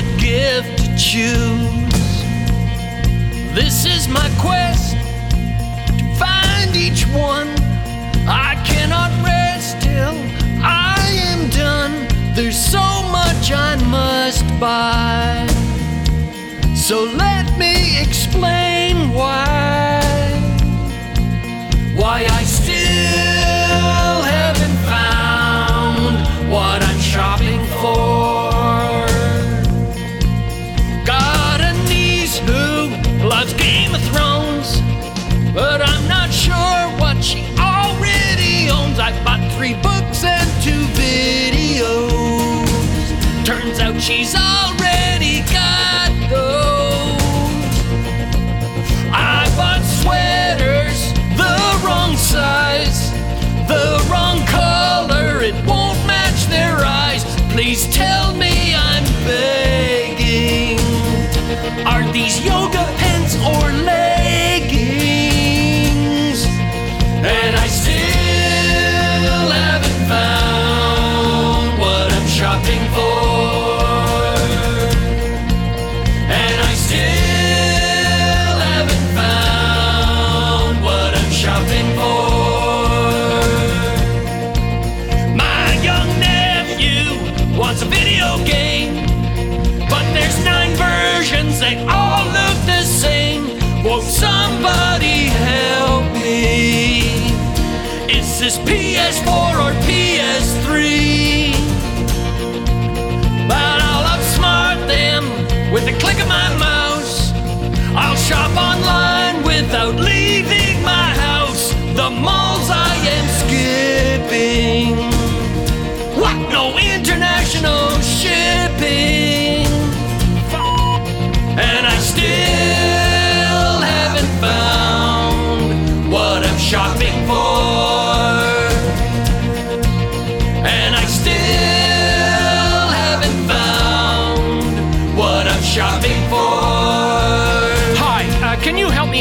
what gift to choose. This is my quest to find each one. I cannot rest till I am done. There's so much I must buy. So let me explain why. She's already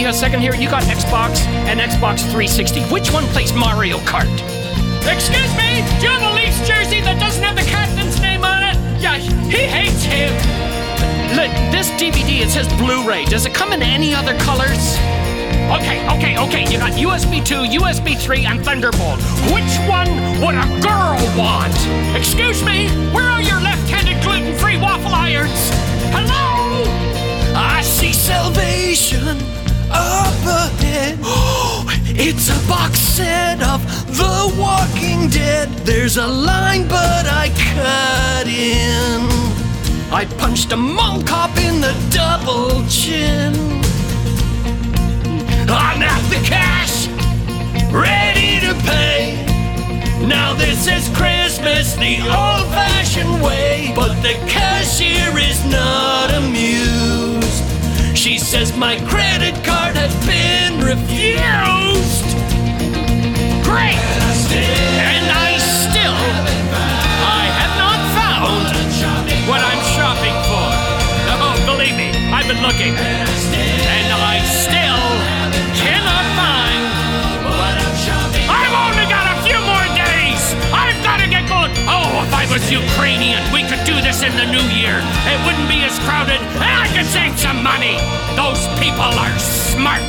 me a second here? You got Xbox and Xbox 360. Which one plays Mario Kart? Excuse me? Do you have a Leafs jersey that doesn't have the captain's name on it? Yeah, he hates him. Look, this DVD, it says Blu-ray. Does it come in any other colors? Okay, okay, okay. You got USB 2, USB 3, and Thunderbolt. Which one would a girl want? Excuse me? Where are your left-handed gluten-free waffle irons? Hello? I see salvation up ahead. it's a box set of The Walking Dead. There's a line, but I cut in. I punched a mall cop in the double chin. I'm at the cash, ready to pay. Now this is Christmas the old fashioned way, but the cashier is not amused. She says my credit card been refused. Great! Year. It wouldn't be as crowded, and I could save some money. Those people are smart.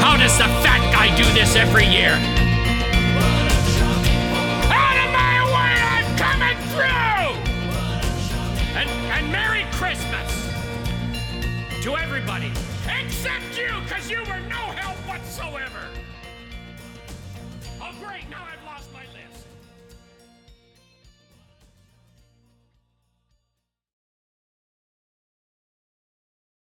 How does the fat guy do this every year? Out of my way, I'm coming through! And, and Merry Christmas to everybody, except you, because you were no help whatsoever. Oh, great, now lost.